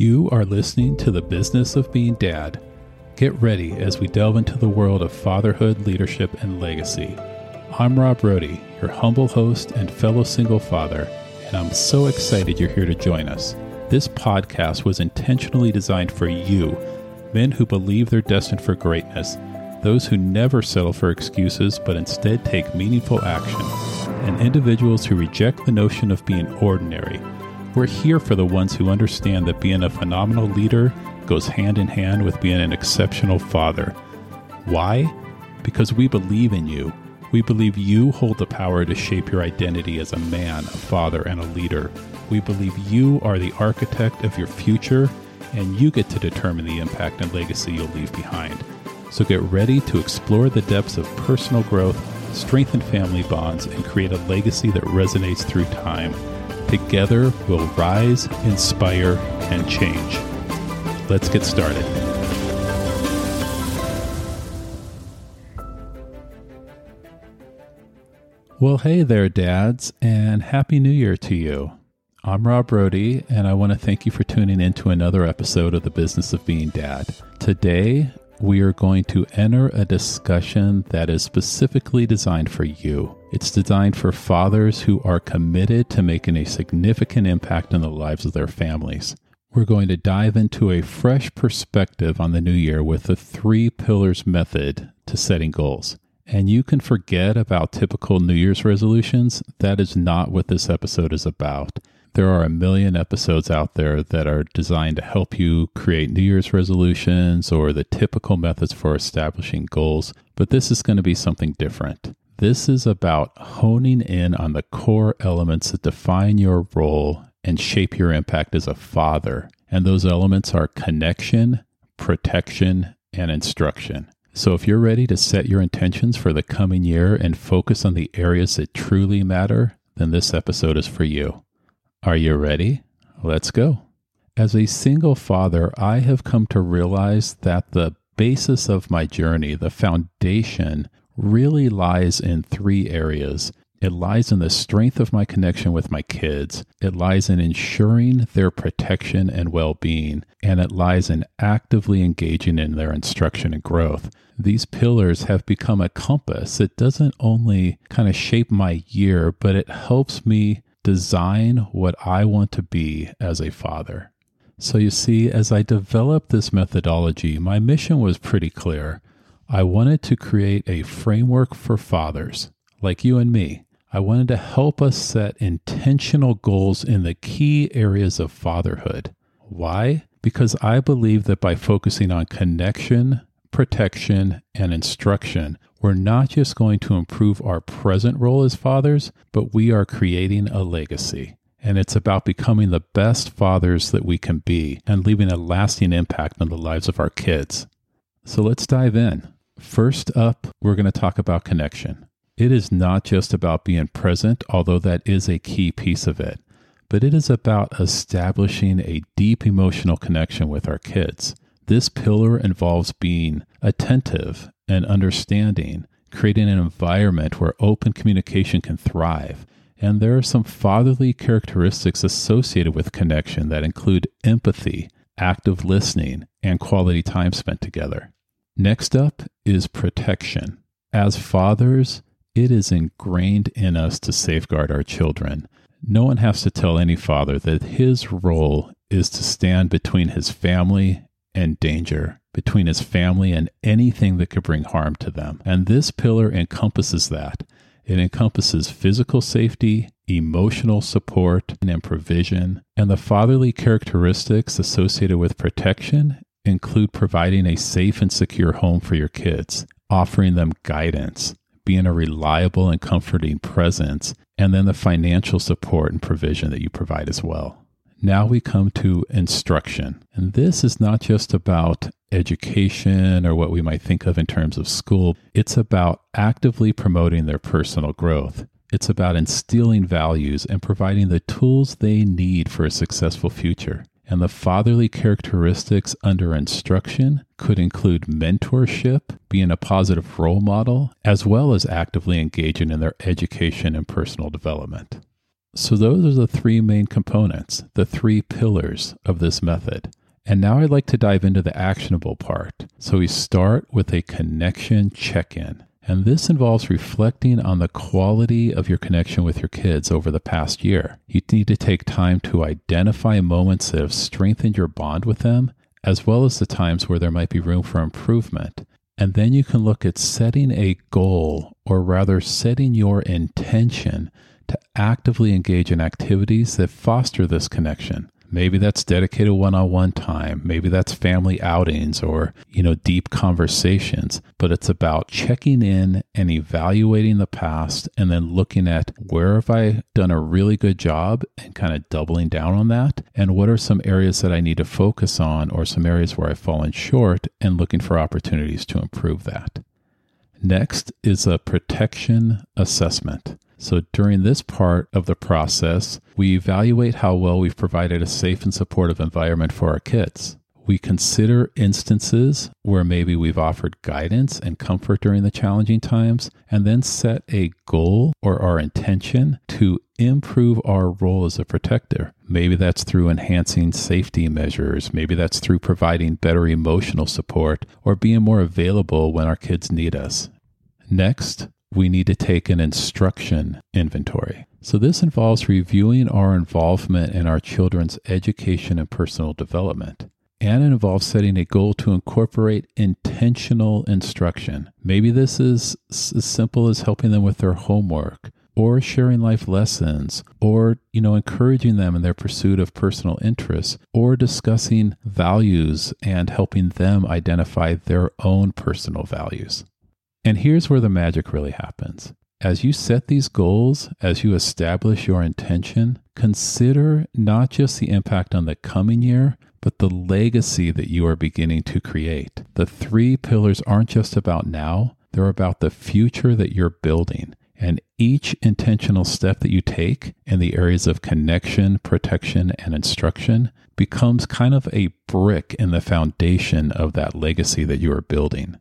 You are listening to The Business of Being Dad. Get ready as we delve into the world of fatherhood, leadership, and legacy. I'm Rob Rohde, your humble host and fellow single father, and I'm so excited you're here to join us. This podcast was intentionally designed for you, men who believe they're destined for greatness, those who never settle for excuses but instead take meaningful action, and individuals who reject the notion of being ordinary we're here for the ones who understand that being a phenomenal leader goes hand in hand with being an exceptional father. Why? Because we believe in you. We believe you hold the power to shape your identity as a man, a father, and a leader. We believe you are the architect of your future, and you get to determine the impact and legacy you'll leave behind. So get ready to explore the depths of personal growth, strengthen family bonds, and create a legacy that resonates through time. Together, we'll rise, inspire, and change. Let's get started. Well, hey there, dads, and Happy New Year to you. I'm Rob Rohde, and I want to thank you for tuning in to another episode of The Business of Being Dad. Today, we are going to enter a discussion that is specifically designed for you. It's designed for fathers who are committed to making a significant impact in the lives of their families. We're going to dive into a fresh perspective on the new year with the three pillars method to setting goals. And you can forget about typical New Year's resolutions. That is not what this episode is about. There are a million episodes out there that are designed to help you create New Year's resolutions or the typical methods for establishing goals, but this is going to be something different. This is about honing in on the core elements that define your role and shape your impact as a father. And those elements are connection, protection, and instruction. So, if you're ready to set your intentions for the coming year and focus on the areas that truly matter, then this episode is for you. Are you ready? Let's go. As a single father, I have come to realize that the basis of my journey, the foundation, really lies in three areas. It lies in the strength of my connection with my kids. It lies in ensuring their protection and well being. And it lies in actively engaging in their instruction and growth. These pillars have become a compass. It doesn't only kind of shape my year, but it helps me design what I want to be as a father. So, you see, as I developed this methodology, my mission was pretty clear. I wanted to create a framework for fathers like you and me. I wanted to help us set intentional goals in the key areas of fatherhood. Why? Because I believe that by focusing on connection, protection, and instruction, we're not just going to improve our present role as fathers, but we are creating a legacy. And it's about becoming the best fathers that we can be and leaving a lasting impact on the lives of our kids. So let's dive in. First up, we're going to talk about connection. It is not just about being present, although that is a key piece of it, but it is about establishing a deep emotional connection with our kids. This pillar involves being attentive and understanding, creating an environment where open communication can thrive. And there are some fatherly characteristics associated with connection that include empathy, active listening, and quality time spent together. Next up is protection. As fathers, it is ingrained in us to safeguard our children. No one has to tell any father that his role is to stand between his family and danger between his family and anything that could bring harm to them. And this pillar encompasses that. It encompasses physical safety, emotional support, and provision. And the fatherly characteristics associated with protection include providing a safe and secure home for your kids, offering them guidance, being a reliable and comforting presence, and then the financial support and provision that you provide as well. Now we come to instruction. And this is not just about education or what we might think of in terms of school, it's about actively promoting their personal growth. It's about instilling values and providing the tools they need for a successful future. And the fatherly characteristics under instruction could include mentorship, being a positive role model, as well as actively engaging in their education and personal development. So, those are the three main components, the three pillars of this method. And now I'd like to dive into the actionable part. So, we start with a connection check in. And this involves reflecting on the quality of your connection with your kids over the past year. You need to take time to identify moments that have strengthened your bond with them, as well as the times where there might be room for improvement. And then you can look at setting a goal, or rather, setting your intention to actively engage in activities that foster this connection. Maybe that's dedicated one-on-one time. Maybe that's family outings or, you know, deep conversations. But it's about checking in and evaluating the past and then looking at where have I done a really good job and kind of doubling down on that? And what are some areas that I need to focus on or some areas where I've fallen short and looking for opportunities to improve that. Next is a protection assessment. So during this part of the process, we evaluate how well we've provided a safe and supportive environment for our kids. We consider instances where maybe we've offered guidance and comfort during the challenging times, and then set a goal or our intention to improve our role as a protector. Maybe that's through enhancing safety measures. Maybe that's through providing better emotional support or being more available when our kids need us. Next, we need to take an instruction inventory. So, this involves reviewing our involvement in our children's education and personal development. And it involves setting a goal to incorporate intentional instruction. Maybe this is as simple as helping them with their homework or sharing life lessons or you know encouraging them in their pursuit of personal interests or discussing values and helping them identify their own personal values. And here's where the magic really happens. As you set these goals, as you establish your intention, consider not just the impact on the coming year, but the legacy that you are beginning to create. The three pillars aren't just about now, they're about the future that you're building. And each intentional step that you take in the areas of connection, protection, and instruction becomes kind of a brick in the foundation of that legacy that you are building.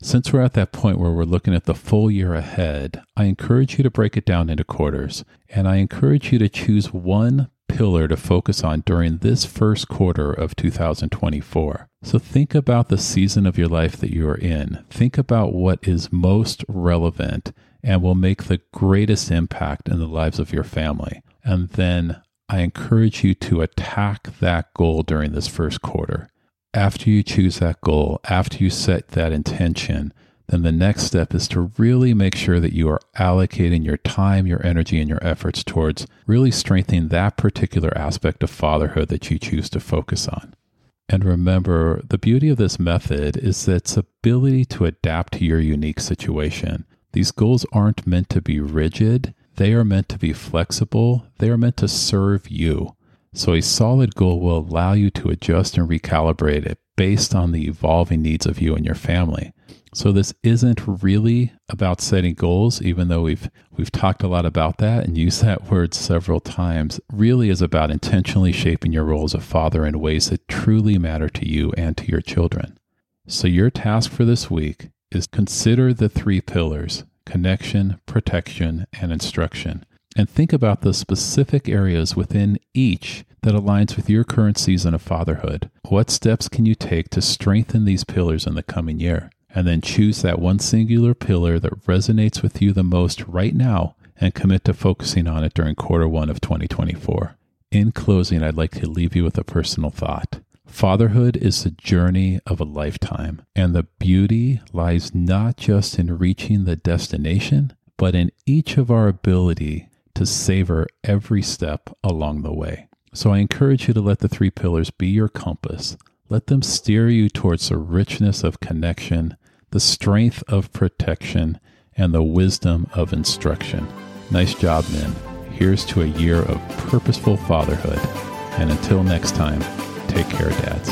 Since we're at that point where we're looking at the full year ahead, I encourage you to break it down into quarters. And I encourage you to choose one pillar to focus on during this first quarter of 2024. So think about the season of your life that you are in. Think about what is most relevant and will make the greatest impact in the lives of your family. And then I encourage you to attack that goal during this first quarter after you choose that goal, after you set that intention, then the next step is to really make sure that you are allocating your time, your energy, and your efforts towards really strengthening that particular aspect of fatherhood that you choose to focus on. And remember, the beauty of this method is its ability to adapt to your unique situation. These goals aren't meant to be rigid, they are meant to be flexible, they are meant to serve you. So, a solid goal will allow you to adjust and recalibrate it based on the evolving needs of you and your family. So this isn't really about setting goals, even though we've we've talked a lot about that and used that word several times. Really is about intentionally shaping your role as a father in ways that truly matter to you and to your children. So your task for this week is consider the three pillars: connection, protection, and instruction and think about the specific areas within each that aligns with your current season of fatherhood. What steps can you take to strengthen these pillars in the coming year? And then choose that one singular pillar that resonates with you the most right now and commit to focusing on it during quarter one of 2024. In closing, I'd like to leave you with a personal thought. Fatherhood is the journey of a lifetime, and the beauty lies not just in reaching the destination, but in each of our ability to savor every step along the way. So I encourage you to let the three pillars be your compass. Let them steer you towards the richness of connection, the strength of protection, and the wisdom of instruction. Nice job, men. Here's to a year of purposeful fatherhood. And until next time, take care, dads.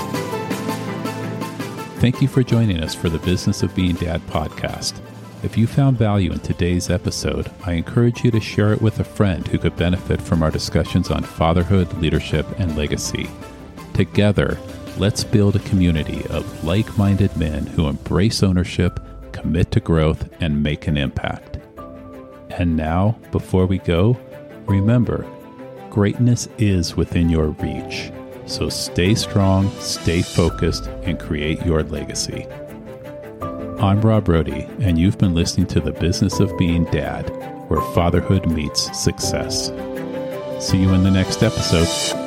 Thank you for joining us for the Business of Being Dad podcast. If you found value in today's episode, I encourage you to share it with a friend who could benefit from our discussions on fatherhood, leadership, and legacy. Together, let's build a community of like minded men who embrace ownership, commit to growth, and make an impact. And now, before we go, remember greatness is within your reach. So stay strong, stay focused, and create your legacy. I'm Rob Rohde, and you've been listening to The Business of Being Dad, where fatherhood meets success. See you in the next episode.